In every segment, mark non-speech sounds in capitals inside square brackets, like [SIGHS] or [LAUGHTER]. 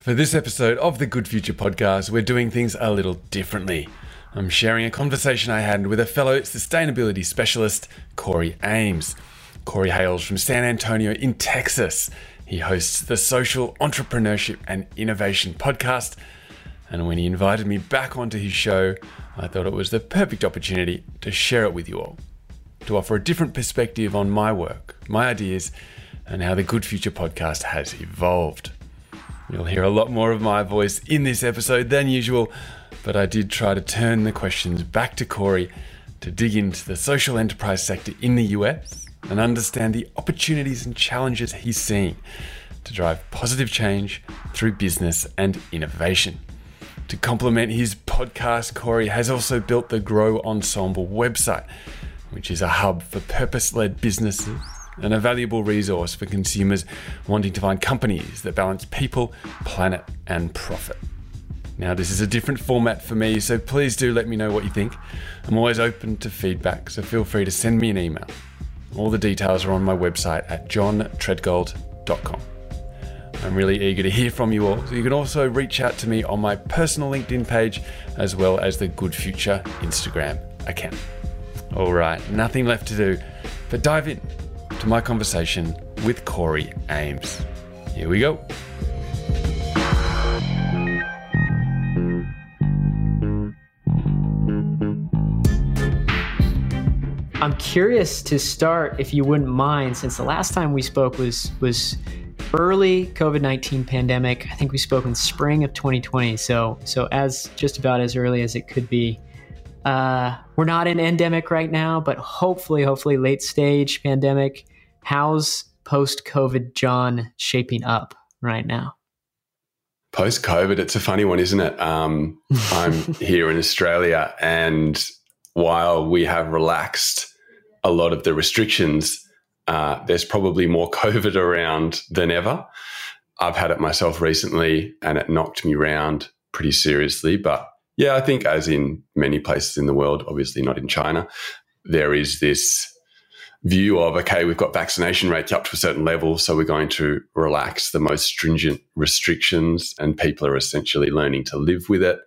For this episode of the Good Future podcast, we're doing things a little differently. I'm sharing a conversation I had with a fellow sustainability specialist, Corey Ames. Corey hails from San Antonio in Texas. He hosts the Social Entrepreneurship and Innovation podcast. And when he invited me back onto his show, I thought it was the perfect opportunity to share it with you all, to offer a different perspective on my work, my ideas, and how the Good Future podcast has evolved. You'll hear a lot more of my voice in this episode than usual, but I did try to turn the questions back to Corey to dig into the social enterprise sector in the US and understand the opportunities and challenges he's seeing to drive positive change through business and innovation. To complement his podcast, Corey has also built the Grow Ensemble website, which is a hub for purpose led businesses and a valuable resource for consumers wanting to find companies that balance people, planet, and profit. Now, this is a different format for me, so please do let me know what you think. I'm always open to feedback, so feel free to send me an email. All the details are on my website at johntredgold.com. I'm really eager to hear from you all, so you can also reach out to me on my personal LinkedIn page as well as the Good Future Instagram account. All right, nothing left to do but dive in to my conversation with Corey Ames. Here we go. I'm curious to start, if you wouldn't mind, since the last time we spoke was was early COVID nineteen pandemic. I think we spoke in spring of 2020. So so as just about as early as it could be. Uh, we're not in endemic right now, but hopefully, hopefully late stage pandemic. How's post COVID John shaping up right now? Post COVID, it's a funny one, isn't it? Um, [LAUGHS] I'm here in Australia, and while we have relaxed a lot of the restrictions, uh, there's probably more [LAUGHS] COVID around than ever. I've had it myself recently, and it knocked me around pretty seriously. But yeah, I think, as in many places in the world, obviously not in China, there is this view of okay, we've got vaccination rates up to a certain level, so we're going to relax the most stringent restrictions, and people are essentially learning to live with it.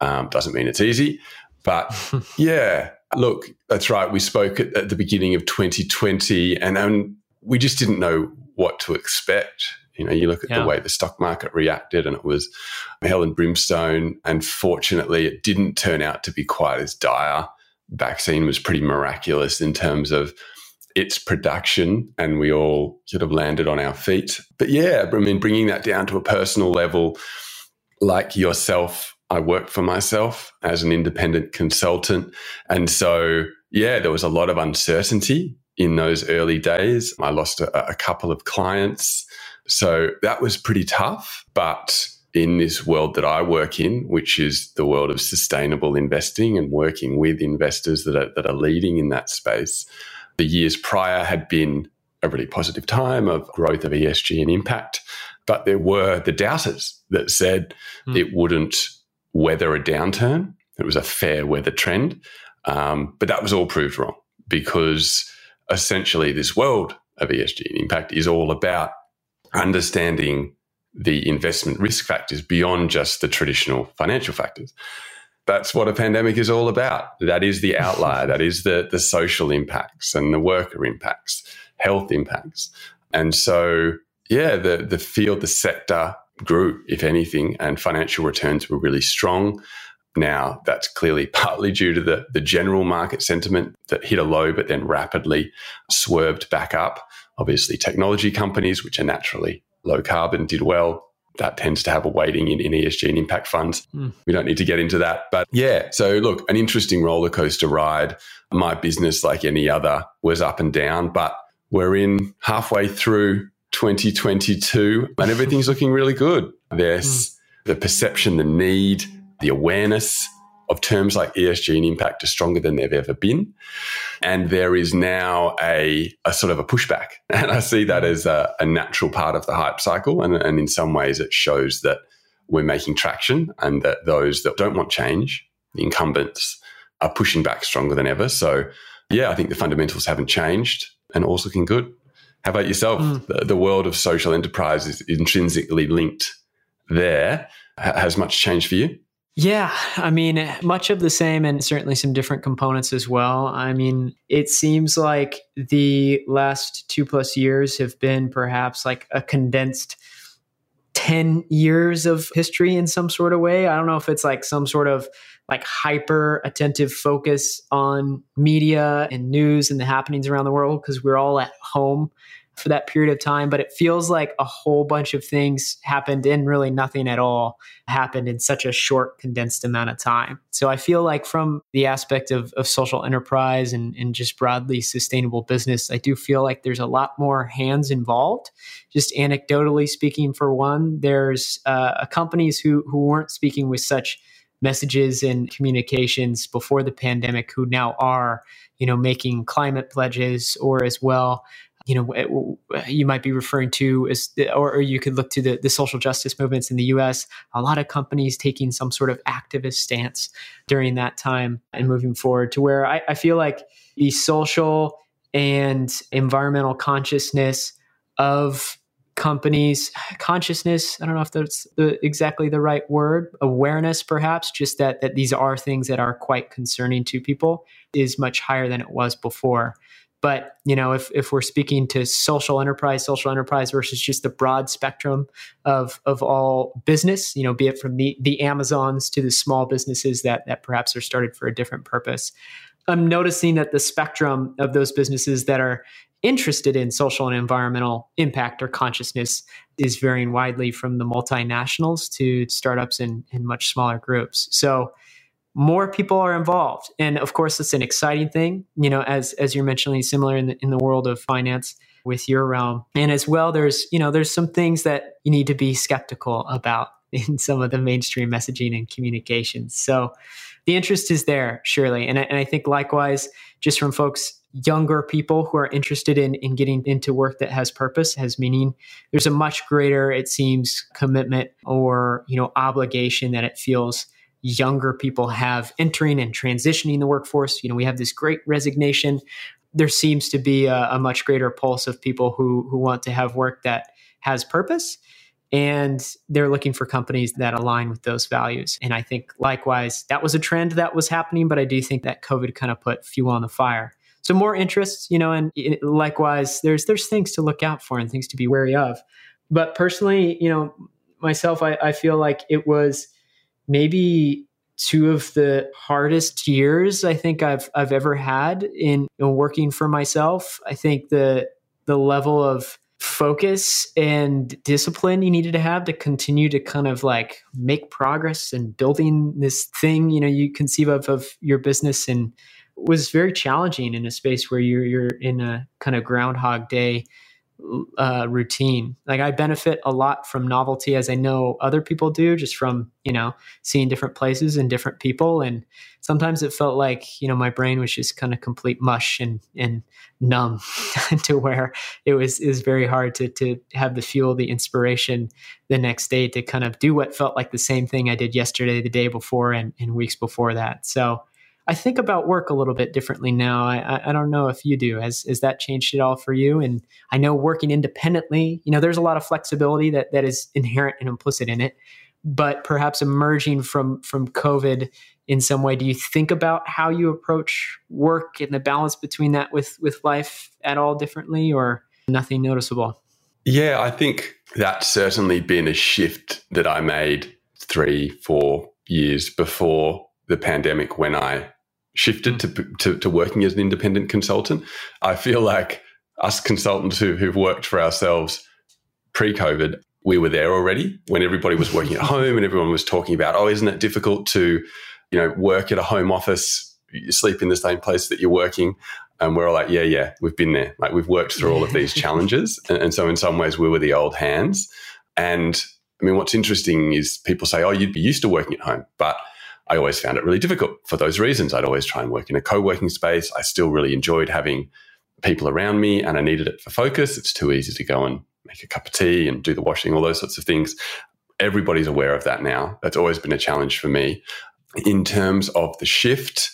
Um, doesn't mean it's easy, but [LAUGHS] yeah, look, that's right. We spoke at, at the beginning of 2020, and um, we just didn't know what to expect. You know, you look at yeah. the way the stock market reacted, and it was hell and brimstone. And fortunately, it didn't turn out to be quite as dire. Vaccine was pretty miraculous in terms of its production and we all sort of landed on our feet. But yeah, I mean, bringing that down to a personal level, like yourself, I work for myself as an independent consultant. And so, yeah, there was a lot of uncertainty in those early days. I lost a, a couple of clients. So that was pretty tough. But in this world that I work in, which is the world of sustainable investing and working with investors that are, that are leading in that space, the years prior had been a really positive time of growth of ESG and impact. But there were the doubters that said mm. it wouldn't weather a downturn. It was a fair weather trend. Um, but that was all proved wrong because essentially this world of ESG and impact is all about understanding the investment risk factors beyond just the traditional financial factors that's what a pandemic is all about. That is the outlier. [LAUGHS] that is the the social impacts and the worker impacts, health impacts. And so, yeah, the the field, the sector grew, if anything, and financial returns were really strong. Now, that's clearly [LAUGHS] partly due to the, the general market sentiment that hit a low, but then rapidly swerved back up. Obviously, technology companies, which are naturally low carbon, did well that tends to have a weighting in, in ESG and impact funds. Mm. We don't need to get into that. But yeah, so look, an interesting roller coaster ride. My business, like any other, was up and down, but we're in halfway through 2022 and everything's looking really good. There's mm. the perception, the need, the awareness of terms like ESG and impact are stronger than they've ever been. And there is now a, a sort of a pushback. [LAUGHS] And I see that as a, a natural part of the hype cycle. And, and in some ways, it shows that we're making traction and that those that don't want change, the incumbents, are pushing back stronger than ever. So, yeah, I think the fundamentals haven't changed and all's looking good. How about yourself? Mm. The, the world of social enterprise is intrinsically linked there. Has much changed for you? Yeah, I mean, much of the same and certainly some different components as well. I mean, it seems like the last two plus years have been perhaps like a condensed 10 years of history in some sort of way. I don't know if it's like some sort of like hyper attentive focus on media and news and the happenings around the world because we're all at home for that period of time, but it feels like a whole bunch of things happened and really nothing at all happened in such a short, condensed amount of time. So I feel like from the aspect of, of social enterprise and, and just broadly sustainable business, I do feel like there's a lot more hands involved. Just anecdotally speaking, for one, there's uh, companies who, who weren't speaking with such messages and communications before the pandemic who now are you know making climate pledges or as well you know you might be referring to as or, or, you could look to the, the social justice movements in the us a lot of companies taking some sort of activist stance during that time and moving forward to where I, I feel like the social and environmental consciousness of companies consciousness i don't know if that's the, exactly the right word awareness perhaps just that that these are things that are quite concerning to people is much higher than it was before but you know, if if we're speaking to social enterprise, social enterprise versus just the broad spectrum of of all business, you know, be it from the the Amazons to the small businesses that that perhaps are started for a different purpose. I'm noticing that the spectrum of those businesses that are interested in social and environmental impact or consciousness is varying widely from the multinationals to startups and, and much smaller groups. So more people are involved. And of course it's an exciting thing you know as as you're mentioning similar in the, in the world of finance with your realm. And as well there's you know there's some things that you need to be skeptical about [LAUGHS] in some of the mainstream messaging and communications so the interest is there surely. And I, and I think likewise just from folks younger people who are interested in in getting into work that has purpose has meaning there's a much greater it seems commitment or you know obligation that it feels younger people have entering and transitioning the workforce. You know, we have this great resignation. There seems to be a, a much greater pulse of people who who want to have work that has purpose and they're looking for companies that align with those values. And I think likewise, that was a trend that was happening, but I do think that COVID kind of put fuel on the fire. So more interests, you know, and likewise, there's there's things to look out for and things to be wary of. But personally, you know, myself, I, I feel like it was maybe two of the hardest years I think I've I've ever had in, in working for myself. I think the the level of focus and discipline you needed to have to continue to kind of like make progress and building this thing you know you conceive of of your business and was very challenging in a space where you're you're in a kind of groundhog day uh, routine. Like I benefit a lot from novelty, as I know other people do, just from you know seeing different places and different people. And sometimes it felt like you know my brain was just kind of complete mush and and numb [LAUGHS] to where it was is very hard to to have the fuel, the inspiration the next day to kind of do what felt like the same thing I did yesterday, the day before, and, and weeks before that. So I think about work a little bit differently now. I, I don't know if you do. Has has that changed at all for you? And I know working independently, you know, there's a lot of flexibility that that is inherent and implicit in it. But perhaps emerging from from COVID in some way, do you think about how you approach work and the balance between that with with life at all differently, or nothing noticeable? Yeah, I think that's certainly been a shift that I made three, four years before the pandemic when I shifted hmm. to, to, to working as an independent consultant. I feel like us consultants who, who've worked for ourselves pre COVID, we were there already when everybody was working at [LAUGHS] home and everyone was talking about, oh, isn't it difficult to, you know, work at a home office, sleep in the same place that you're working? And we're all like, yeah, yeah, we've been there. Like we've worked through all of these [LAUGHS] challenges. And, and so in some ways we were the old hands. And I mean, what's interesting is people say, oh, you'd be used to working at home. But I always found it really difficult for those reasons. I'd always try and work in a co working space. I still really enjoyed having people around me and I needed it for focus. It's too easy to go and make a cup of tea and do the washing, all those sorts of things. Everybody's aware of that now. That's always been a challenge for me. In terms of the shift,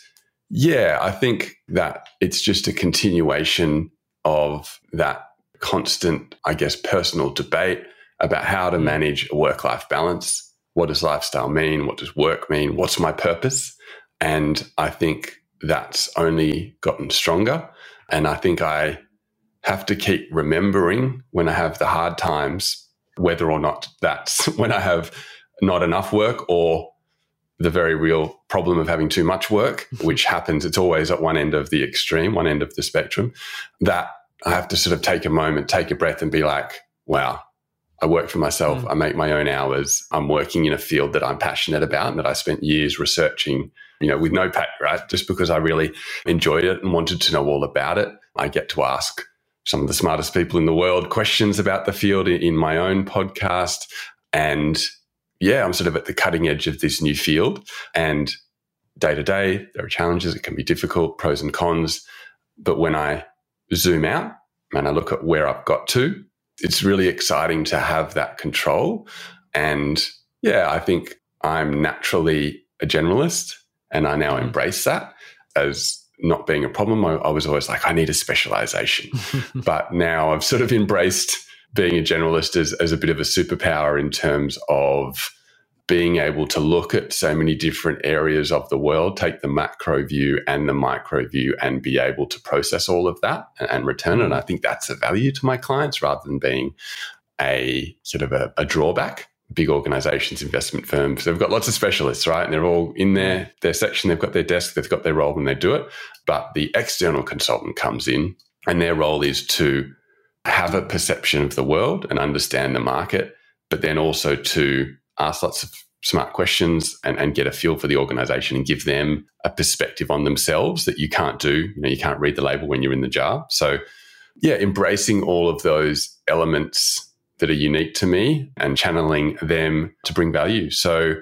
yeah, I think that it's just a continuation of that constant, I guess, personal debate about how to mm. manage a work life balance. What does lifestyle mean? What does work mean? What's my purpose? And I think that's only gotten stronger. And I think I have to keep remembering when I have the hard times, whether or not that's [LAUGHS] when I have not enough work or the very real problem of having too much work, [LAUGHS] which happens. It's always at one end of the extreme, one end of the spectrum, that I have to sort of take a moment, take a breath, and be like, wow, I work for myself. Mm. I make my own hours. I'm working in a field that I'm passionate about and that I spent years researching, you know, with no pay, right? Just because I really enjoyed it and wanted to know all about it. I get to ask some of the smartest people in the world questions about the field in my own podcast. And yeah, I'm sort of at the cutting edge of this new field. And day to day, there are challenges. It can be difficult, pros and cons. But when I zoom out and I look at where I've got to, it's really exciting to have that control. And yeah, I think I'm naturally a generalist and I now mm-hmm. embrace that as not being a problem. I, I was always like, I need a specialization. [LAUGHS] but now I've sort of [LAUGHS] embraced being a generalist as, as a bit of a superpower in terms of being able to look at so many different areas of the world, take the macro view and the micro view, and be able to process all of that and, and return it. And I think that's a value to my clients rather than being a sort of a, a drawback. Big organizations, investment firms, they've got lots of specialists, right? And they're all in their, their section, they've got their desk, they've got their role when they do it. But the external consultant comes in and their role is to have a perception of the world and understand the market, but then also to ask lots of smart questions and, and get a feel for the organization and give them a perspective on themselves that you can't do. You know, you can't read the label when you're in the jar. So yeah, embracing all of those elements that are unique to me and channeling them to bring value. So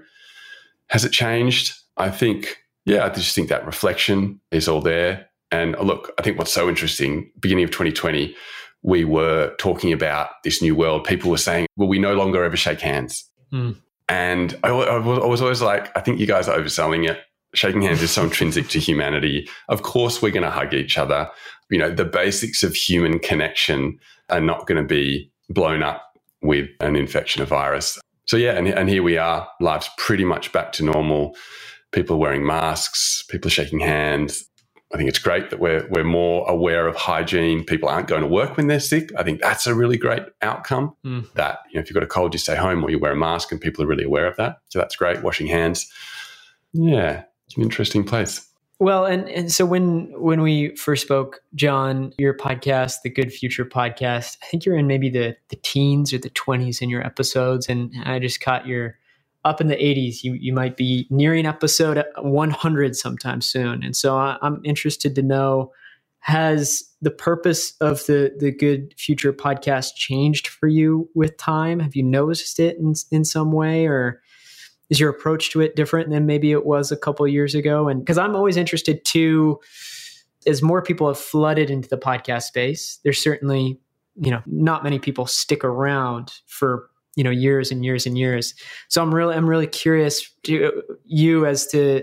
has it changed? I think, yeah, I just think that reflection is all there. And look, I think what's so interesting, beginning of 2020, we were talking about this new world. People were saying, well, we no longer ever shake hands. Mm. And I, I, was always like, I think you guys are overselling it. Shaking hands is so intrinsic to humanity. Of course, we're going to hug each other. You know, the basics of human connection are not going to be blown up with an infection, a virus. So, yeah, and, and here we are. Life's pretty much back to normal. People are wearing masks, people are shaking hands. I think it's great that we're we're more aware of hygiene. People aren't going to work when they're sick. I think that's a really great outcome. Mm. That you know, if you've got a cold, you stay home or you wear a mask, and people are really aware of that. So that's great. Washing hands. Yeah, it's an interesting place. Well, and and so when when we first spoke, John, your podcast, the Good Future podcast, I think you're in maybe the the teens or the twenties in your episodes, and I just caught your up in the 80s. You you might be nearing episode 100 sometime soon, and so I, I'm interested to know has the purpose of the the Good Future podcast changed for you with time? Have you noticed it in in some way, or is your approach to it different than maybe it was a couple years ago? And because I'm always interested to, as more people have flooded into the podcast space, there's certainly you know not many people stick around for you know years and years and years. So i'm really i'm really curious to you as to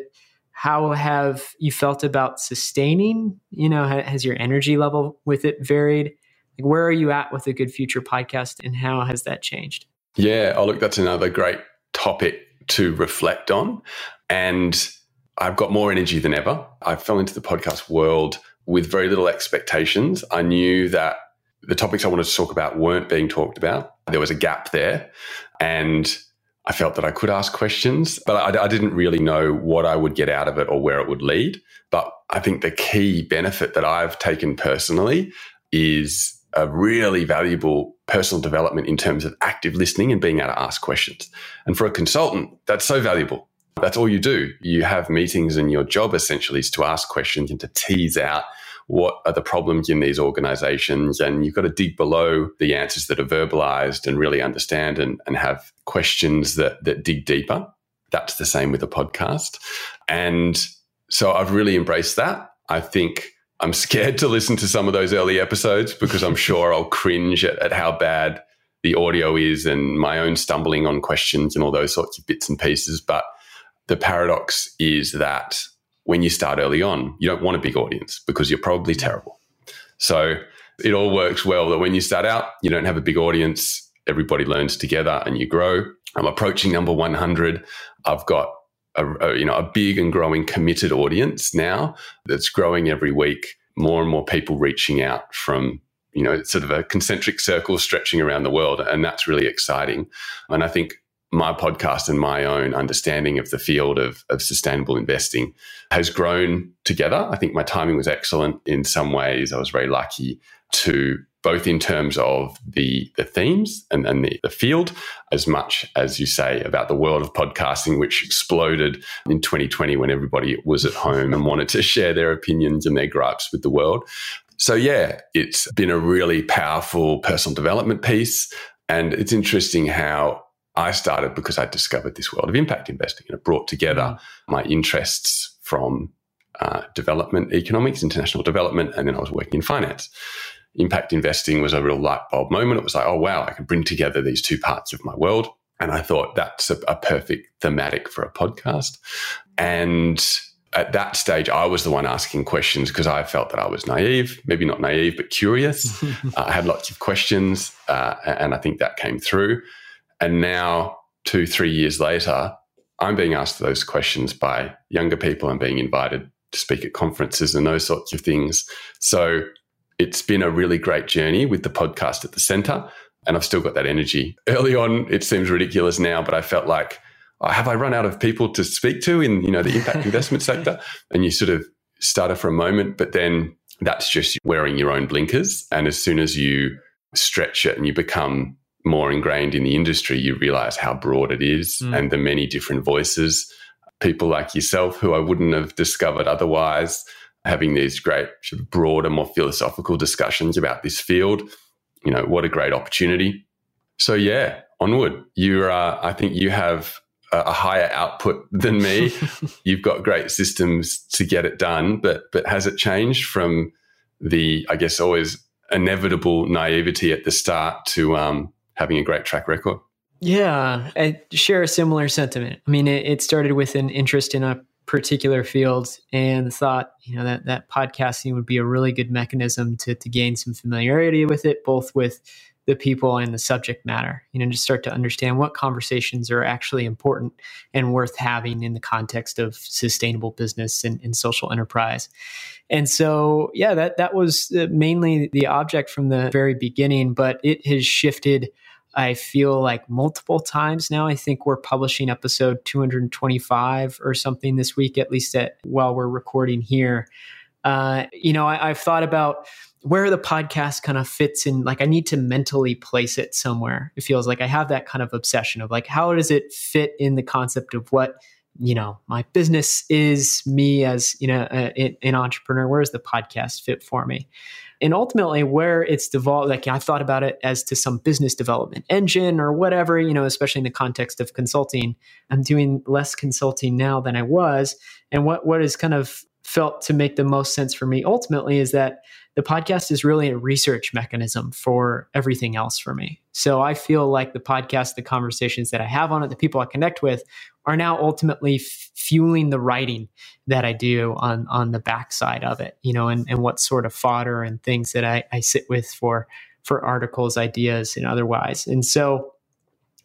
how have you felt about sustaining you know has your energy level with it varied? Like where are you at with the good future podcast and how has that changed? Yeah oh look that's another great topic to reflect on. And i've got more energy than ever. I fell into the podcast world with very little expectations. I knew that the topics I wanted to talk about weren't being talked about. There was a gap there. And I felt that I could ask questions, but I, I, didn't really know what I would get out of it or where it would lead. But I think the key benefit that I've taken personally is a really valuable personal development in terms of active listening and being able to ask questions. And for a consultant, that's so valuable. That's all you do. You have meetings, and your job essentially is to ask questions and to tease out what are the problems in these organizations? And you've got to dig below the answers that are verbalized and really understand and, and have questions that that dig deeper. That's the same with a podcast. And so i've really embraced that. I think i'm scared to listen to some of those early episodes because i'm sure i'll cringe at, at how bad the audio is and my own stumbling on questions and all those sorts of bits and pieces. But the paradox is that when you start early on, you don't want a big audience because you're probably terrible. So it all works well that when you start out, you don't have a big audience everybody learns together and you grow. I'm approaching number 100. I've got a, a, you know a big and growing committed audience now that's growing every week. More and more people reaching out from you know sort of a concentric circle stretching around the world, and that's really exciting. And I think my podcast and my own understanding of the field of, of sustainable investing has grown together. I think my timing was excellent in some ways. I was very lucky to both in terms of the, the themes and, and the, the field, as much as you say about the world of podcasting, which exploded in 2020 when everybody was at home and wanted to share their opinions and their gripes with the world. So, yeah, it's been a really powerful personal development piece. And it's interesting how I started because I discovered this world of impact investing and it brought together mm. my interests from uh, development economics, international development, and then I was working in finance. Impact investing was a real light bulb moment. It was like, oh, wow, I can bring together these two parts of my world. And I thought that's a, a perfect thematic for a podcast. And at that stage, I was the one asking questions because I felt that I was naive, maybe not naive, but curious. [LAUGHS] uh, I had lots of questions, uh, and I think that came through. And now, two, three years later, I'm being asked those questions by younger people. I'm being invited to speak at conferences and those sorts of things. So it's been a really great journey with the podcast at the center. And I've still got that energy. Early on, it seems ridiculous now, but I felt like, oh, have I run out of people to speak to in you know the impact investment [LAUGHS] sector? And you sort of stutter for a moment, but then that's just wearing your own blinkers. And as soon as you stretch it and you become more ingrained in the industry, you realize how broad it is mm. and the many different voices. People like yourself, who I wouldn't have discovered otherwise, having these great, sort of broader, more philosophical discussions about this field. You know, what a great opportunity. So, yeah, onward. You're, uh, I think you have a higher output than me. [LAUGHS] You've got great systems to get it done, but but has it changed from the, I guess, always inevitable naivety at the start to um, having a great track record. Yeah, I share a similar sentiment. I mean, it, it started with an interest in a particular field and thought, you know, that, that podcasting would be a really good mechanism to, to gain some familiarity with it, both with the people and the subject matter, you know, just start to understand what conversations are actually important and worth having in the context of sustainable business and, and social enterprise. And so, yeah, that, that was uh, mainly the object from the very beginning, but it has shifted I feel like multiple times now. I think we're publishing episode 225 or something this week, at least at while we're recording here. Uh, you know, I, I've thought about where the podcast kind of fits in. Like, I need to mentally place it somewhere. It feels like I have that kind of obsession of like, how does it fit in the concept of what you know my business is me as you know a, an entrepreneur where does the podcast fit for me and ultimately where it's devolved like i've thought about it as to some business development engine or whatever you know especially in the context of consulting i'm doing less consulting now than i was. And what what has kind of felt to make the most sense for me ultimately is that the podcast is really a research mechanism for everything else for me. So I feel like the podcast, the conversations that I have on it, the people I connect with are now ultimately f- fueling the writing that I do on on the backside of it, you know, and, and what sort of fodder and things that I, I sit with for for articles, ideas, and otherwise. And so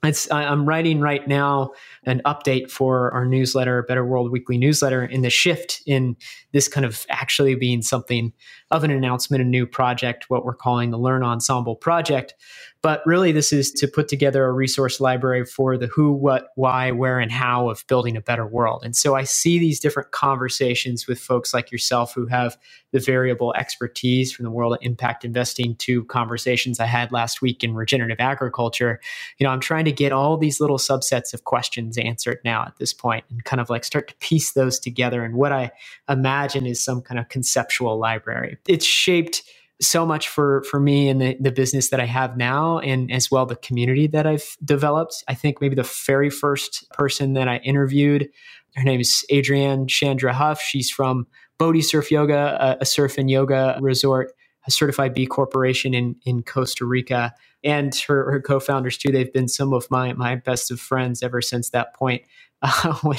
it's i'm writing right now an update for our newsletter better world weekly newsletter in the shift in this kind of actually being something of an announcement a new project what we're calling the learn ensemble project but really, this is to put together a resource library for the who, what, why, where, and how of building a better world. And so I see these different conversations with folks like yourself who have the variable expertise from the world of impact investing to conversations I had last week in regenerative agriculture. You know, I'm trying to get all these little subsets of questions answered now at this point and kind of like start to piece those together. And what I imagine is some kind of conceptual library. It's shaped so much for for me and the, the business that I have now, and as well the community that I've developed. I think maybe the very first person that I interviewed, her name is Adrienne Chandra Huff. She's from Bodhi Surf Yoga, a, a surf and yoga resort, a certified B Corporation in in Costa Rica. And her, her co-founders too. They've been some of my my best of friends ever since that point. [LAUGHS] Uh, when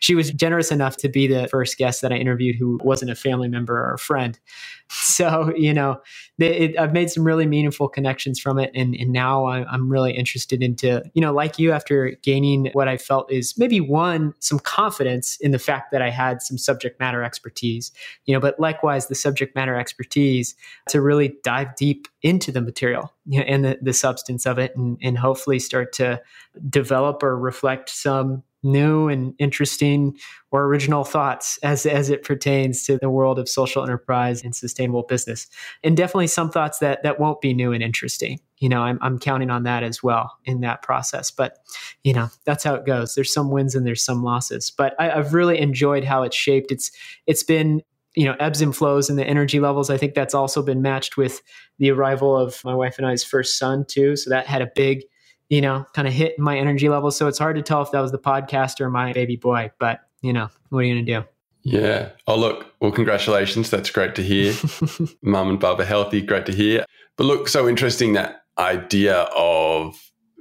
she was generous enough to be the first guest that I interviewed who wasn't a family member or a friend. [LAUGHS] So, you know, it, I've made some really meaningful connections from it. And, and now I'm really interested into, you know, like you, after gaining what I felt is maybe one, some confidence in the fact that I had some subject matter expertise, you know, but likewise, the subject matter expertise to really dive deep into the material and the, the substance of it and, and hopefully start to develop or reflect some new and interesting or original thoughts as as it pertains to the world of social enterprise and sustainable business. And definitely some thoughts that that won't be new and interesting. You know i'm, I'm counting on that as well in that process. But you know that's how it goes. There's some wins and there's some losses. But I, i've really enjoyed how it's shaped. It's it's been you know ebbs and flows in the energy levels i think that's also been matched with the arrival of my wife and i's first son too so that had a big you know, kind of hit in my energy level. So it's hard to tell if that was the podcast or my baby boy, but you know, what are you going to do? Yeah. Oh, look, well, congratulations. That's great to hear. [LAUGHS] Mum and Bub are healthy. Great to hear. But look, so interesting that idea of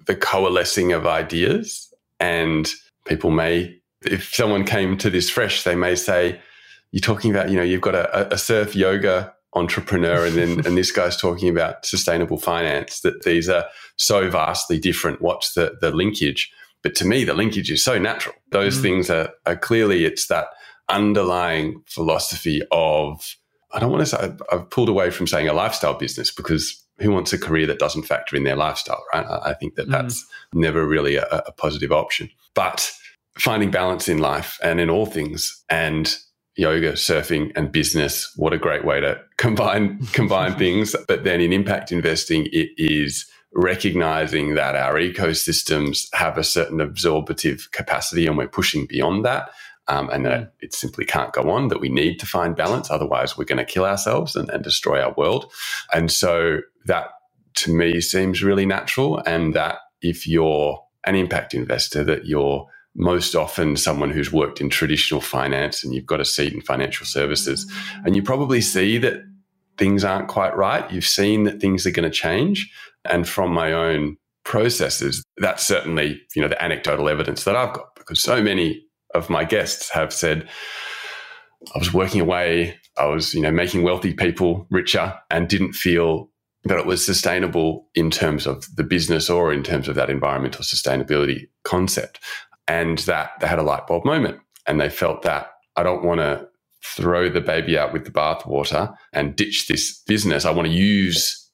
the coalescing of ideas. And people may, if someone came to this fresh, they may say, you're talking about, you know, you've got a, a surf yoga entrepreneur and then and this guy's talking about sustainable finance that these are so vastly different. What's the the linkage? But to me the linkage is so natural. Those mm. things are, are clearly it's that underlying philosophy of i don't want to say I've, I've pulled away from saying a lifestyle business because who wants a career that doesn't factor in their lifestyle right? I, I think that mm. that's never really a, a positive option. But finding balance in life and in all things and yoga, surfing, and business. What a great way to combine [LAUGHS] combine [LAUGHS] things. But then in impact investing, it is recognizing that our ecosystems have a certain absorptive capacity and we're pushing beyond that. Um, and that mm. it simply can't go on, that we need to find balance. Otherwise, we're going to kill ourselves and, and destroy our world. And so that to me seems really natural. And that if you're an impact investor, that you're most often someone who's worked in traditional finance and you've got a seat in financial services and you probably see that things aren't quite right. You've seen that things are going to change. And from my own processes, that's certainly, you know, the anecdotal evidence that I've got because so many of my guests have said, I was working away, I was, you know, making wealthy people richer and didn't feel that it was sustainable in terms of the business or in terms of that environmental sustainability concept and that they had a light bulb moment and they felt that I don't want to throw the baby out with the bathwater and ditch this business. I want to use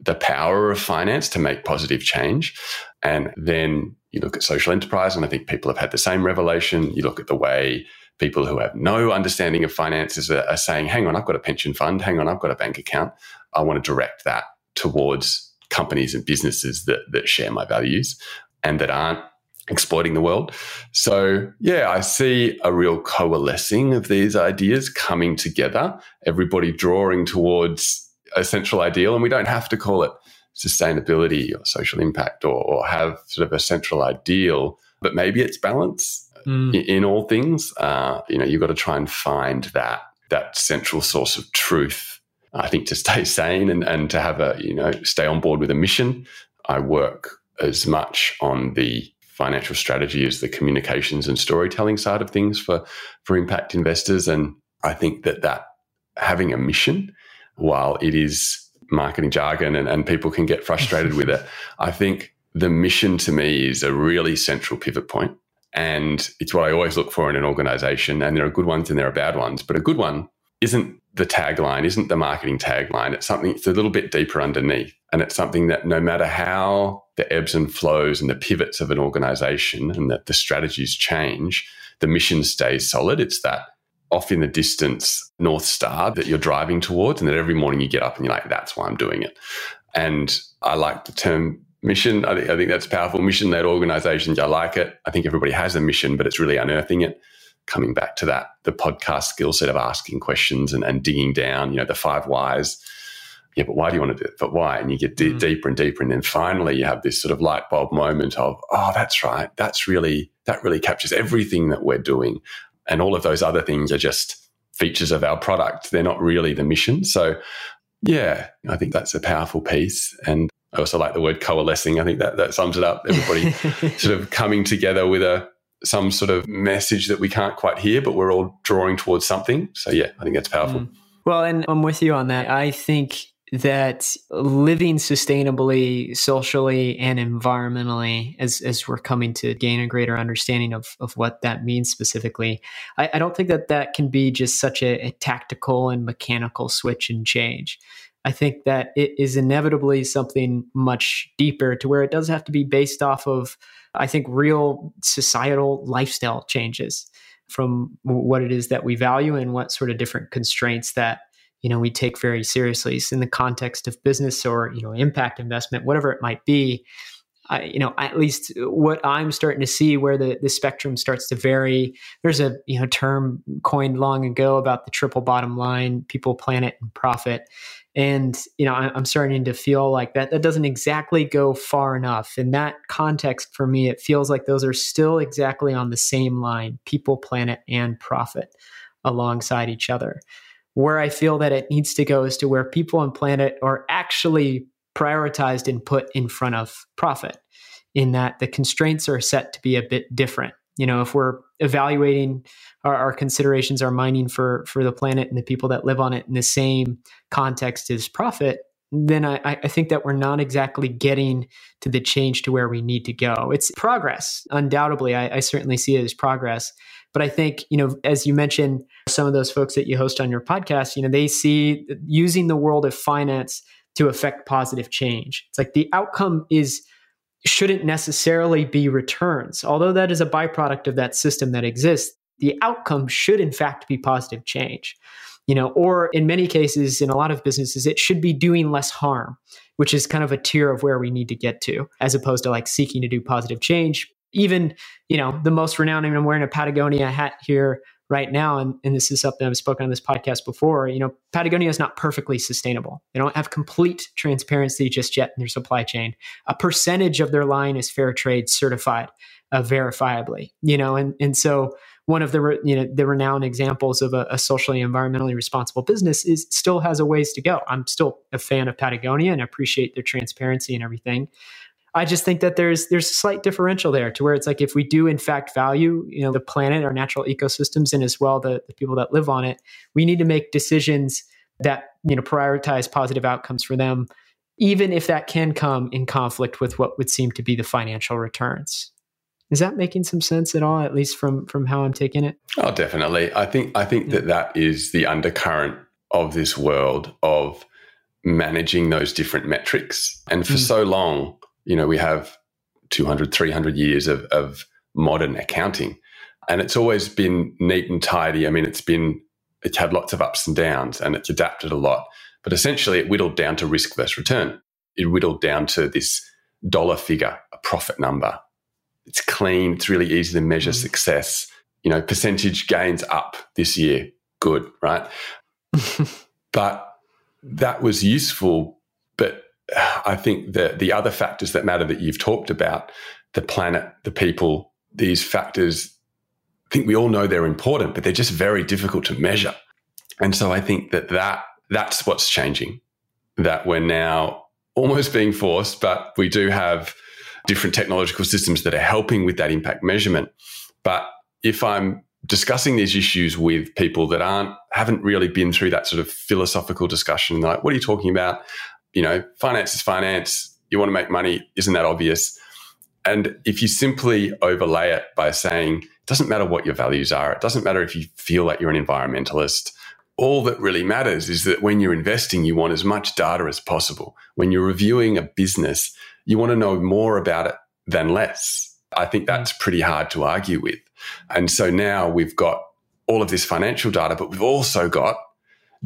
the power of finance to make positive change. And then you look at social enterprise, and I think people have had the same revelation. You look at the way people who have no understanding of finances are, are saying, hang on, I've got a pension fund, hang on, I've got a bank account. I want to direct that towards companies and businesses that, that share my values and that aren't exploiting the world. So, yeah, I see a real coalescing of these ideas coming together, everybody drawing towards a central ideal. And we don't have to call it sustainability or social impact or, or have sort of a central ideal, but maybe it's balance mm. in, in, all things. Uh, you know, you've got to try and find that that central source of truth. I think to stay [LAUGHS] sane and, and to have a, you know, stay on board with a mission. I work as much on the financial strategy is the communications and storytelling side of things for for impact investors and i think that that having a mission while it is marketing jargon and, and people can get frustrated with it i think the mission to me is a really central pivot point and it's what i always look for in an organization and there are good ones and there are bad ones but a good one isn't the tagline, isn't the marketing tagline. It's something, it's a little bit deeper underneath. And it's something that no matter how the ebbs and flows and the pivots of an organization and that the strategies change, the mission stays solid. It's that off in the distance North Star that you're driving towards, and that every morning you get up and you're like, that's why I'm doing it. And I like the term mission. I think, I think that's powerful. Mission led organizations, I like it. I think everybody has a mission, but it's really unearthing it coming back to that, the podcast skill set of asking questions and, and digging down, you know, the five whys. Yeah, but why do you want to do it? But why? And you get d- mm. deeper and deeper. And then finally you have this sort of light bulb moment of, oh, that's right. That's really, that really captures everything that we're doing. And all of those other things are just features of our product. They're not really the mission. So yeah, I think that's a powerful piece. And I also like the word coalescing. I think that that sums it up. [LAUGHS] Everybody sort of coming together with a some sort of message that we can't quite hear, but we're all drawing towards something. So yeah, I think that's powerful. Mm. Well, and I'm with you on that. I think that living sustainably, socially, and environmentally, as, as we're coming to gain a greater understanding of, of what that means specifically, I, I don't think that that can be just such a, a tactical and mechanical switch and change. I think that it is inevitably something much deeper to where it does have to be based off of, I think, real societal lifestyle changes from what it is that we value and what sort of different constraints that you know we take very seriously so in the context of business or you know impact investment whatever it might be I, you know at least what i'm starting to see where the, the spectrum starts to vary. There's a you know term coined long ago about the triple bottom line people planet and profit. And you know I, i'm starting to feel like that that doesn't exactly go far enough. In that context for me it feels like those are still exactly on the same line people planet and profit alongside each other where I feel that it needs to go is to where people and planet are actually prioritized and put in front of profit, in that the constraints are set to be a bit different. You know, if we're evaluating our, our considerations, our mining for for the planet and the people that live on it in the same context as profit, then I, I, think that we're not exactly getting to the change to where we need to go. It's progress, undoubtedly. I, I certainly see it as progress. But I think, you know, as you mentioned, some of those folks that you host on your podcast, you know, they see using the world of finance to affect positive change. It's like the outcome is shouldn't necessarily be returns, although that is a byproduct of that system that exists. The outcome should, in fact, be positive change. You know, or in many cases, in a lot of businesses, it should be doing less harm, which is kind of a tier of where we need to get to, as opposed to like seeking to do positive change even you know the most renowned. I mean, I'm wearing a Patagonia hat here right now, and, and this is something I've spoken on this podcast before. You know, Patagonia is not perfectly sustainable. They don't have complete transparency just yet in their supply chain. A percentage of their line is fair trade certified, uh, verifiably. You know, and and so one of the you know the renowned examples of a, a, socially environmentally responsible business is still has a ways to go. I'm still a fan of Patagonia and appreciate their transparency and everything. I just think that there's there's a slight differential there to where it's like if we do in fact value you know the planet, our natural ecosystems, and as well the, the people that live on it, we need to make decisions that you know prioritize positive outcomes for them, even if that can come in conflict with what would seem to be the financial returns. Is that making some sense at all? At least from from how I'm taking it. Oh, definitely. I think I think yeah. that that is the undercurrent of this world of managing those different metrics. And for mm. so long, you know, we have 200, 300 years of, of modern accounting. And it's always been neat and tidy. I mean, it's been, it's had lots of ups and downs and it's adapted a lot. But essentially, it whittled down to risk versus return. It whittled down to this dollar figure, a profit number. It's clean. It's really easy to measure mm. success. You know, percentage gains up this year. Good, right? [LAUGHS] but that was useful. But [SIGHS] I think that the other factors that matter that you've talked about, the planet, the people, these factors, I think we all know they're important, but they're just very difficult to measure. And so I think that, that that's what's changing, that we're now almost being forced, but we do have different technological systems that are helping with that impact measurement. But if I'm discussing these issues with people that aren't haven't really been through that sort of philosophical discussion like what are you talking about you know, finance is finance. You want to make money. Isn't that obvious? And if you simply overlay it by saying, it doesn't matter what your values are, it doesn't matter if you feel like you're an environmentalist. All that really matters is that when you're investing, you want as much data as possible. When you're reviewing a business, you want to know more about it than less. I think that's pretty hard to argue with. And so now we've got all of this financial data, but we've also got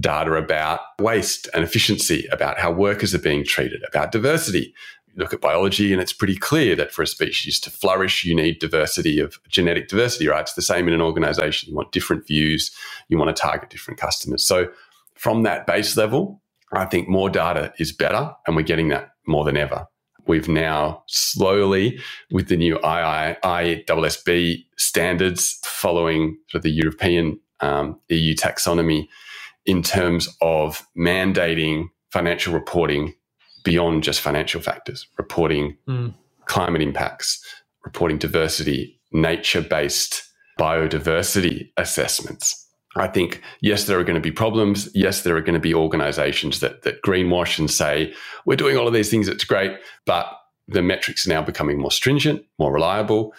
data about waste and efficiency, about how workers are being treated, about diversity. Look at biology, and it's pretty clear that for a species to flourish, you need diversity of genetic diversity, right? It's the same in an organization. You want different views, you want to target different customers. So, from that base level, I think more data is better, and we're getting that more than ever. We've now slowly, with the new IISSB standards following sort of the European um, EU taxonomy, in terms of mandating financial reporting beyond just financial factors, reporting mm. climate impacts, reporting diversity, nature based biodiversity assessments. I think, yes, there are going to be problems. Yes, there are going to be organizations that, that greenwash and say, we're doing all of these things, it's great. But the metrics are now becoming more stringent, more reliable.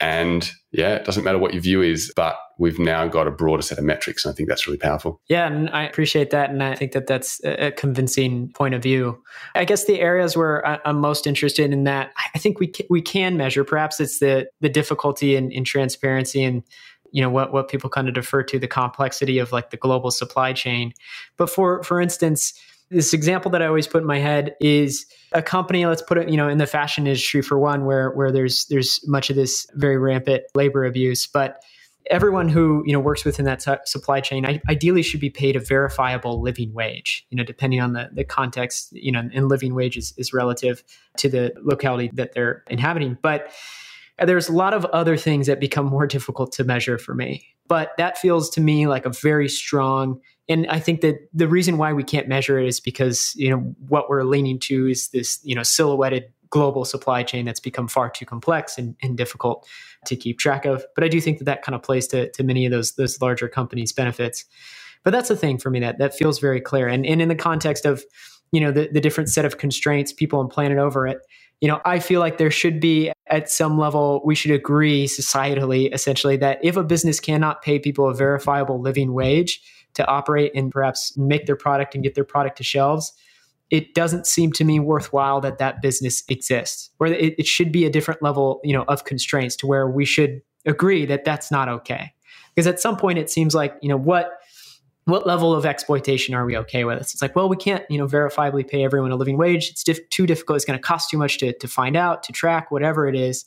And yeah, it doesn't matter what your view is, but we've now got a broader set of metrics. And I think that's really powerful. Yeah, and I appreciate that. And I think that that's a convincing point of view. I guess the areas where I'm most interested in that, I think we we can measure. Perhaps it's the the difficulty in, in transparency and you know what what people kind of defer to the complexity of like the global supply chain. But for for instance, this example that I always put in my head is a company. Let's put it, you know, in the fashion industry for one, where where there's there's much of this very rampant labor abuse, but everyone who you know works within that supply chain ideally should be paid a verifiable living wage you know depending on the, the context you know and living wage is, is relative to the locality that they're inhabiting but there's a lot of other things that become more [LAUGHS] difficult to measure for me but that feels to me like a very strong and i think that the reason why we can't measure it is because you know what we're leaning to is this you know silhouetted global supply chain that's become far too complex and, and difficult to keep track of. But I do think that that kind of plays to, to many of those those larger companies' benefits. But that's the thing for me that that feels very clear. And and in the context of you know the, the different set of constraints people on planet over it, you know, I feel like there should be at some level we should agree societally essentially that if a business cannot pay people a verifiable living wage to operate and perhaps make their product and get their product to shelves, it doesn't seem to me worthwhile that that business exists. Where it, it, should be a different level you know of constraints to where we should agree that that's not okay. Because at some point it seems like you know what what level of exploitation are we okay with? It's like well we can't you know verifiably pay everyone a living wage. It's diff- too difficult. It's going to cost too much to, to find out to track whatever it is.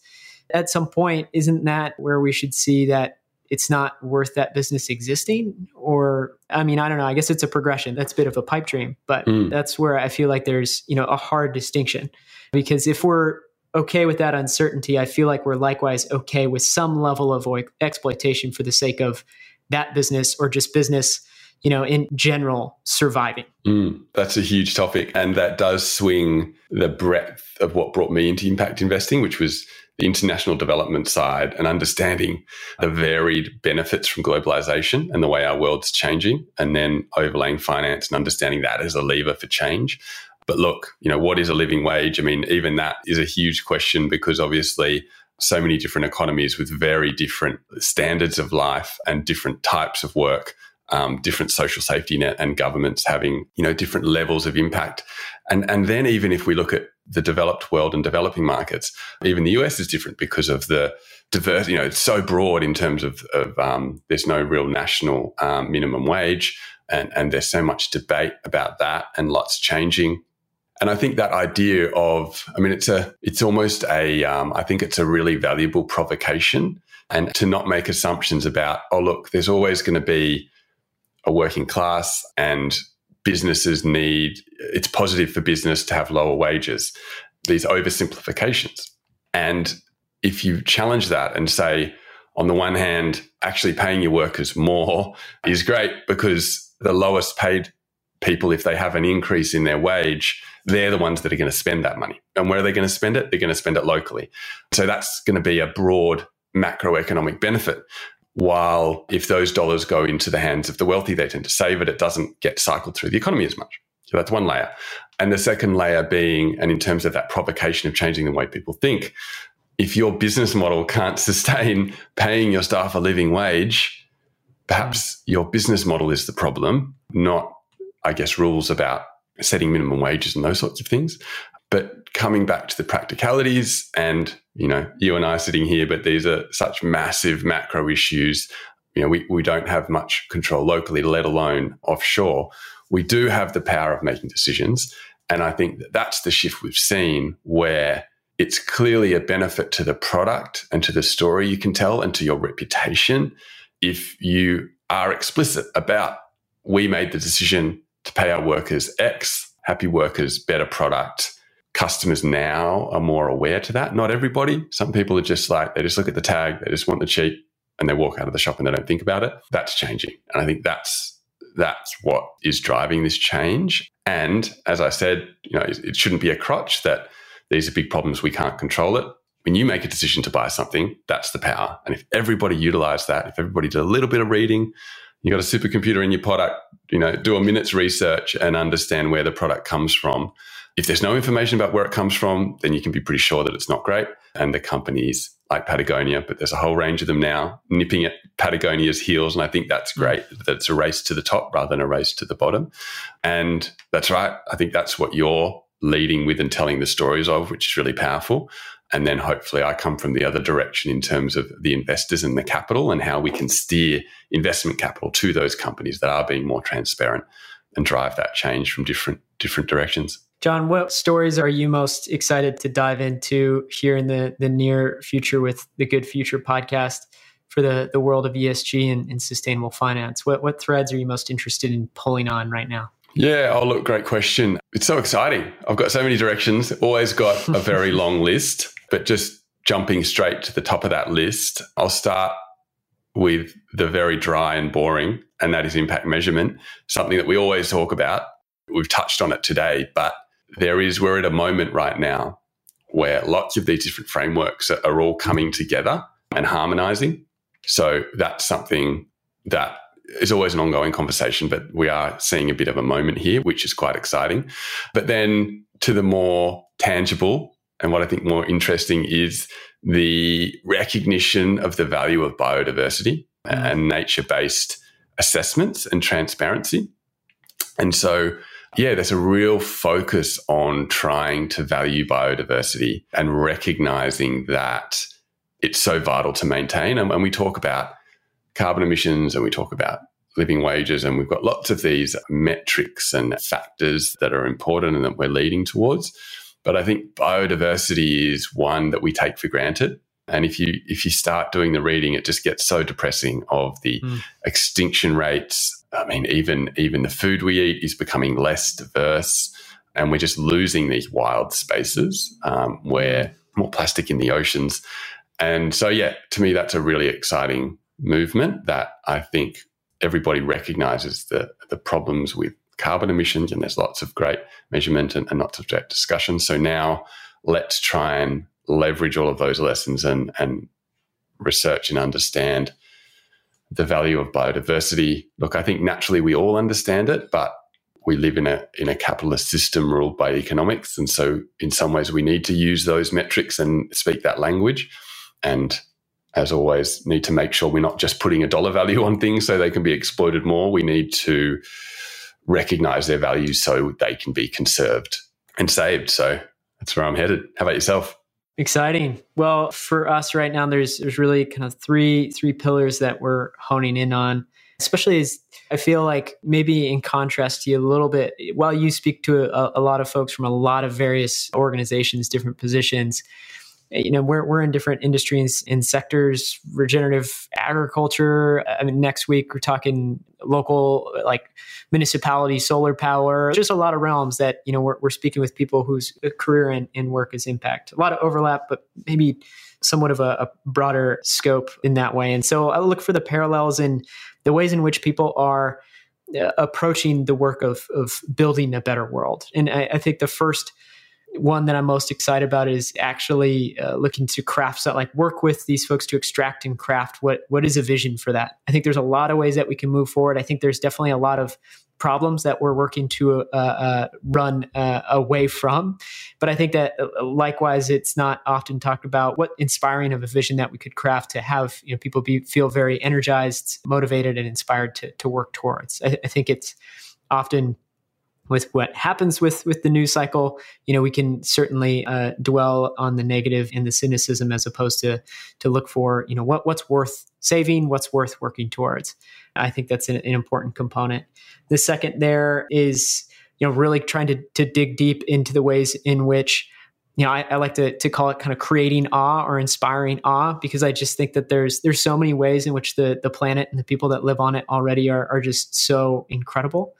At some point isn't that where we should see that it's not worth that business existing? Or i mean i don't know. I guess it's a progression. That's a bit of a pipe dream but mm. that's where i feel like there's you know a hard distinction. Because if we're okay with that uncertainty i feel like we're likewise okay with some level of exploitation for the sake of that business or just business you know in general surviving mm, that's a huge topic and that does swing the breadth of what brought me into impact investing which was the international development side and understanding the varied benefits from globalization and the way our world's changing, and then overlaying finance and understanding that as a lever for change. But look, you know, what is a living wage? I mean, even that is a huge question because obviously so many different economies with very different standards of life and different types of work um, different social safety net and governments having you know different levels of impact. And and then even if we look at the developed world and developing markets even the US is different because of the diverse you know it's so broad in terms of, of um, there's no real national um, minimum wage and and there's so much debate about that and lots changing. And I think that idea of, I mean, it's a, it's almost a, um, I think it's a really valuable provocation and to not make assumptions about, oh, look, there's always going to be a working class and businesses need it's positive for business to have lower wages. These oversimplifications. And if you challenge that and say on the one hand actually paying your workers more is great because the lowest paid people if they have an increase in their wage they're the ones that are going to spend that money. And where are they going to spend it? They're going to spend it locally. So that's going to be a broad macroeconomic benefit while if those dollars go into the hands of the wealthy, they tend to save it. It doesn't get cycled through the economy as much. So that's one layer. And the second layer being, and in terms of that provocation of changing the way people think, if your business model can't [LAUGHS] sustain paying your staff a living wage, perhaps your business model is the problem, not, I guess, rules about setting minimum wages and those sorts of things. But coming back to the practicalities, and you know, you and I are sitting here, but these are such massive macro issues. You know, we, we don't have much control locally, let alone offshore. We do have the power of making decisions. And I think that that's the shift we've seen where it's clearly a benefit to the product and to the story you can tell and to your reputation if you are explicit about we made the decision to pay our workers X, happy workers, better product, customers now are more aware to that. Not everybody. Some people are just like, they just look at the tag, they just want the cheap and they walk out of the shop and they don't think about it. That's changing. And I think that's, that's what is driving this change. And as I said, you know, it shouldn't be a crotch that these are big problems, we can't control it. When you make a decision to buy something, that's the power. And if everybody utilized that, if everybody did a little bit of reading, you got a supercomputer in your product, you know, do a minute's research and understand where the product comes from. If there's no information about where it comes from, then you can be pretty sure that it's not great. And the companies like Patagonia, but there's a whole range of them now nipping at Patagonia's heels. And I think that's mm. great that it's a race to the top rather than a race to the bottom. And that's right. I think that's what you're leading with and telling the stories of, which is really powerful. And then hopefully I come from the other direction in terms of the investors and the capital and how we can steer investment capital to those companies that are being more transparent and drive that change from different different directions. John, what stories are you most excited to dive into here in the, the near future with the Good Future podcast for the, the world of ESG and, and sustainable finance? What, what threads are you most interested in pulling on right now? Yeah, oh, look, great question. It's so exciting. I've got so many directions, always got a very [LAUGHS] long list, but just jumping straight to the top of that list, I'll start with the very dry and boring, and that is impact measurement, something that we always talk about. We've touched on it today, but there is, we're at a moment right now where lots of these different frameworks are all coming together and harmonizing. So that's something that is always an ongoing conversation, but we are seeing a bit of a moment here, which is quite exciting. But then to the more tangible and what I think more interesting is the recognition of the value of biodiversity mm. and nature based assessments and transparency. And so yeah, there's a real focus on trying to value biodiversity and recognizing that it's so vital to maintain. And we talk about carbon emissions and we talk about living wages, and we've got lots of these metrics and factors that are important and that we're leading towards. But I think biodiversity is one that we take for granted. And if you if you start doing the reading, it just gets so depressing of the mm. extinction rates I mean, even even the food we eat is becoming less diverse, and we're just losing these wild spaces um, where more plastic in the oceans. And so, yeah, to me, that's a really exciting movement that I think everybody recognizes the the problems with carbon emissions, and there's lots of great measurement and, and lots of great discussion. So now, let's try and leverage all of those lessons and and research and understand the value of biodiversity. Look, I think naturally we all understand it, but we live in a in a capitalist system ruled by economics, and so in some ways we need to use those metrics and speak that language. And as always, need to make sure we're not just putting a dollar value on things so they can be exploited more. We need to recognize their values so they can be conserved and saved. So that's where I'm headed. How about yourself? Exciting. Well, for us right now, there's there's really kind of three three pillars that we're honing in on. Especially as I feel like maybe in contrast to you a little bit, while you speak to a, a lot of folks from a lot of various organizations, different positions, you know we're, we're in different industries and sectors regenerative agriculture. I mean next week we're talking local like municipality solar power just a lot of realms that you know we're, we're speaking with people whose career and, and work is impact. A lot of overlap but maybe somewhat of a, a broader scope in that way. And so i look for the parallels in the ways in which people are uh, approaching the work of of building a better world. And I, I think the first one that I'm most excited about is actually uh, looking to craft so like work with these folks to extract and craft what what is a vision for that. I think there's a lot of ways that we can move forward. I think there's definitely a lot of problems that we're working to uh, uh, run uh, away from, but I think that uh, likewise it's not often talked about what inspiring of a vision that we could craft to have you know people be feel very energized, motivated, and inspired to to work towards. I, I think it's often with what happens with with the news cycle you know we can certainly uh, dwell on the negative and the cynicism as opposed to to look for you know what what's worth saving what's worth working towards. I think that's an, an important component. The second there is you know really trying to to dig deep into the ways in which you know, I, I, like to, to call it kind of creating awe or inspiring awe because I just think that there's there's so many ways in which the the planet and the people that live on it already are are just so incredible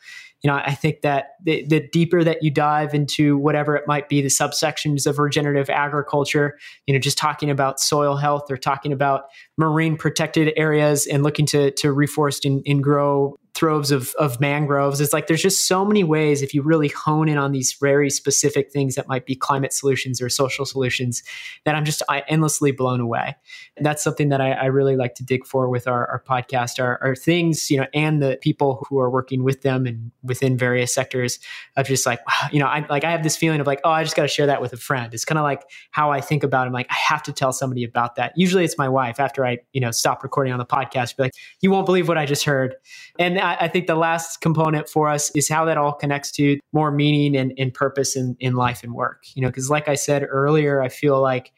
you know, I think that the, the deeper that you dive into whatever it might be, the subsections of regenerative agriculture, you know, just talking about soil health or talking about marine protected areas and looking to, to reforest and, and grow troves of, of mangroves. It's like there's just so many ways if you really hone in on these very specific things that might be climate solutions or social solutions that I'm just I, endlessly blown away. And that's something that I, I really like to dig for with our, our podcast, our, our things, you know, and the people who are working with them and within various sectors of just like, you know, I like I have this feeling of like, oh, I just got to share that with a friend. It's kind of like how I think about it. I'm like, I have to tell somebody about that. Usually it's my wife after I, you know, stop recording on the podcast, be like, you won't believe what I just heard. And I, think the last component for us is how that all connects to more meaning and, and purpose in, in life and work. You know, because like I said earlier, I feel like,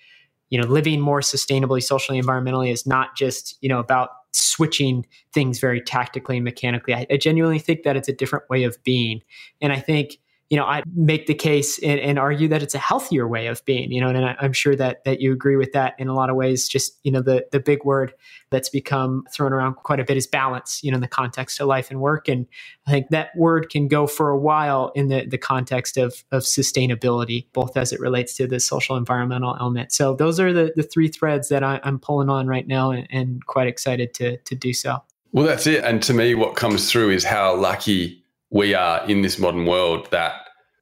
you know, living more sustainably, socially, environmentally is not just, you know, about switching things very tactically and mechanically. I, I genuinely think that it's a different way of being. And I think you know, I make the case and, and, argue that it's a healthier way of being, you know, and I, am sure that that you agree with that in a lot of ways. Just, you know, the the big word that's become thrown around quite a bit is balance, you know, in the context of life and work. And I think that word can go for a while in the, the context of of sustainability, both as it relates to the social environmental element. So those are the the three threads that I, am pulling on right now and, and quite excited to to do so. Well, that's it. And to me, what comes through is how lucky we are in this modern world that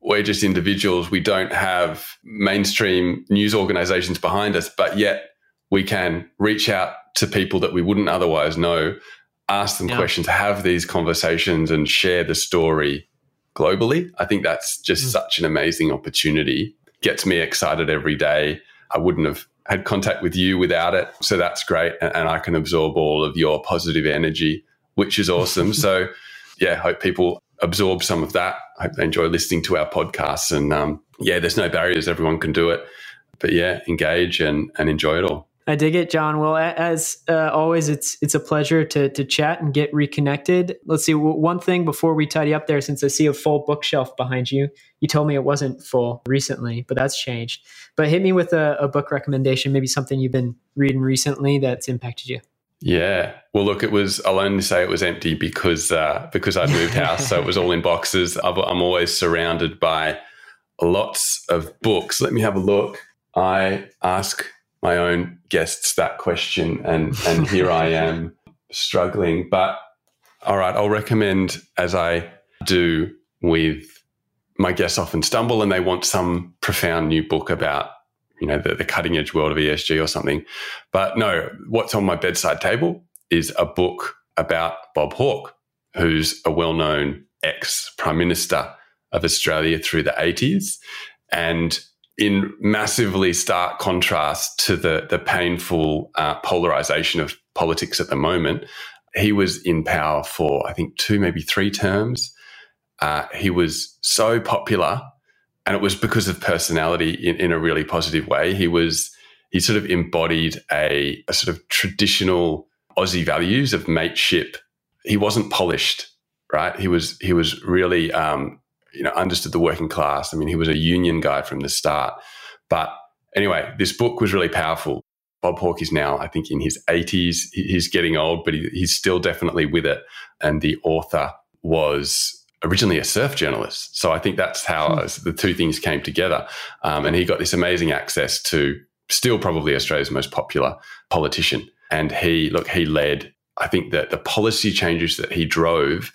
we're just individuals. We don't have mainstream news organizations behind us, but yet we can reach out to people that we wouldn't otherwise know, ask them yeah. questions, have these conversations, and share the story globally. I think that's just mm. such an amazing opportunity. Gets me excited every day. I wouldn't have had contact with you without it. So that's great. And, and I can absorb all of your positive energy, which is awesome. [LAUGHS] so, yeah, hope people absorb some of that. I hope they enjoy listening to our podcasts. And um, yeah, there's no barriers; everyone can do it. But yeah, engage and and enjoy it all. I dig it, John. Well, as uh, always, it's it's a pleasure to to chat and get reconnected. Let's see one thing before we tidy up there, since I see a full bookshelf behind you. You told me it wasn't full recently, but that's changed. But hit me with a, a book recommendation, maybe something you've been reading recently that's impacted you. Yeah. Well, look, it was. I'll only say it was empty because uh, because I'd moved house, so it was all in boxes. I'm always surrounded by lots of books. Let me have a look. I ask my own guests that question, and and here I am struggling. But all right, I'll recommend as I do with my guests often stumble and they want some profound new book about you know, the, the cutting edge world of ESG or something. But no, what's on my bedside table is a book about Bob Hawke, who's a well known ex prime minister of Australia through the 80s. And in massively stark contrast to the, the painful uh, polarization of politics at the moment, he was in power for, I think, two, maybe three terms. Uh, he was so popular and it was because of personality in, in a really positive way. He was he sort of embodied a, a sort of traditional Aussie values of mateship. He wasn't polished, right? He was he was really um, you know understood the working class. I mean, he was a union guy from the start. But anyway, this book was really powerful. Bob Hawke is now, I think, in his 80s. He's getting old, but he, he's still definitely with it. And the author was originally a surf journalist. So I think that's how hmm. the two things came together. Um, and he got this amazing access to still probably Australia's most popular politician. And he, look, he led, I think that the policy changes that he drove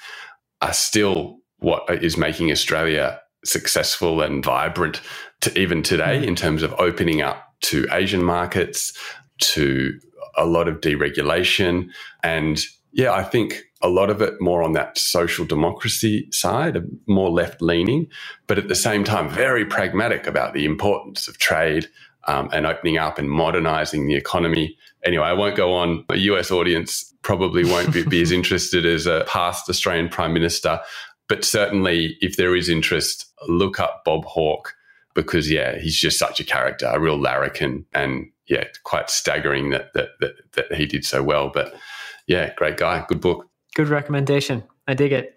are still what is making Australia successful and vibrant to even today mm. in terms of opening up to Asian markets, to a lot of deregulation. And yeah, I think a lot of it more on that social democracy side, more left leaning, but at the same time, very pragmatic about the importance of trade um, and opening up and modernizing the economy. Anyway, I won't go on. A US audience probably won't be, be as [LAUGHS] interested as a past Australian Prime Minister, but certainly if there is interest, look up Bob Hawke because, yeah, he's just such a character, a real larrikin, and yeah, quite staggering that, that, that, that he did so well. But yeah, great guy, good book. Good recommendation. I dig it.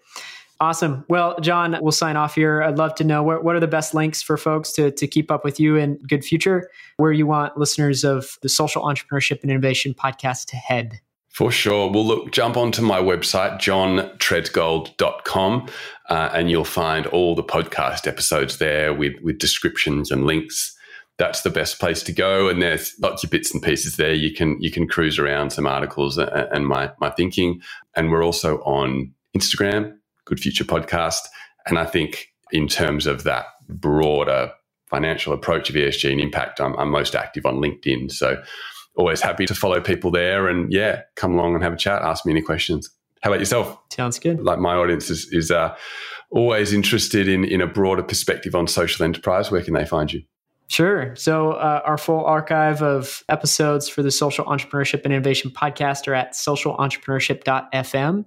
Awesome. Well, John, we'll sign off here. I'd love to know what, what are the best links for folks to, to keep up with you in good future, where you want listeners of the Social Entrepreneurship and Innovation podcast to head. For sure. Well, look, jump onto my website, johntreadgold.com, uh, and you'll find all the podcast episodes there with, with descriptions and links that's the best place to go. And there's lots of bits and pieces there. You can you can cruise around some articles and my my thinking. And we're also on Instagram, Good Future Podcast. And I think in terms of that broader financial approach of ESG and impact, I'm, I'm most active on LinkedIn. So always happy to follow people there and yeah, come along and have a chat, ask me any questions. How about yourself? Sounds good. Like my audience is, is uh, always interested in, in a broader perspective on social enterprise. Where can they find you? Sure. So, uh, our full archive of episodes for the Social Entrepreneurship and Innovation podcast are at socialentrepreneurship.fm.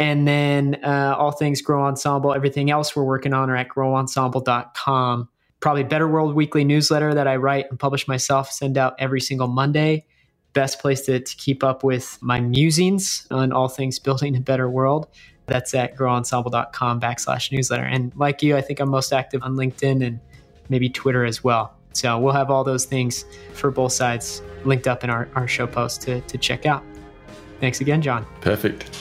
And then uh, all things Grow Ensemble, everything else we're working on are at growensemble.com. Probably Better World Weekly newsletter that I write and publish myself, send out every single Monday. Best place to, to keep up with my musings on all things building a better world. That's at growensemble.com backslash newsletter. And like you, I think I'm most active on LinkedIn and maybe Twitter as well. So we'll have all those things for both sides linked up in our, our show post to, to check out. Thanks again, John. Perfect.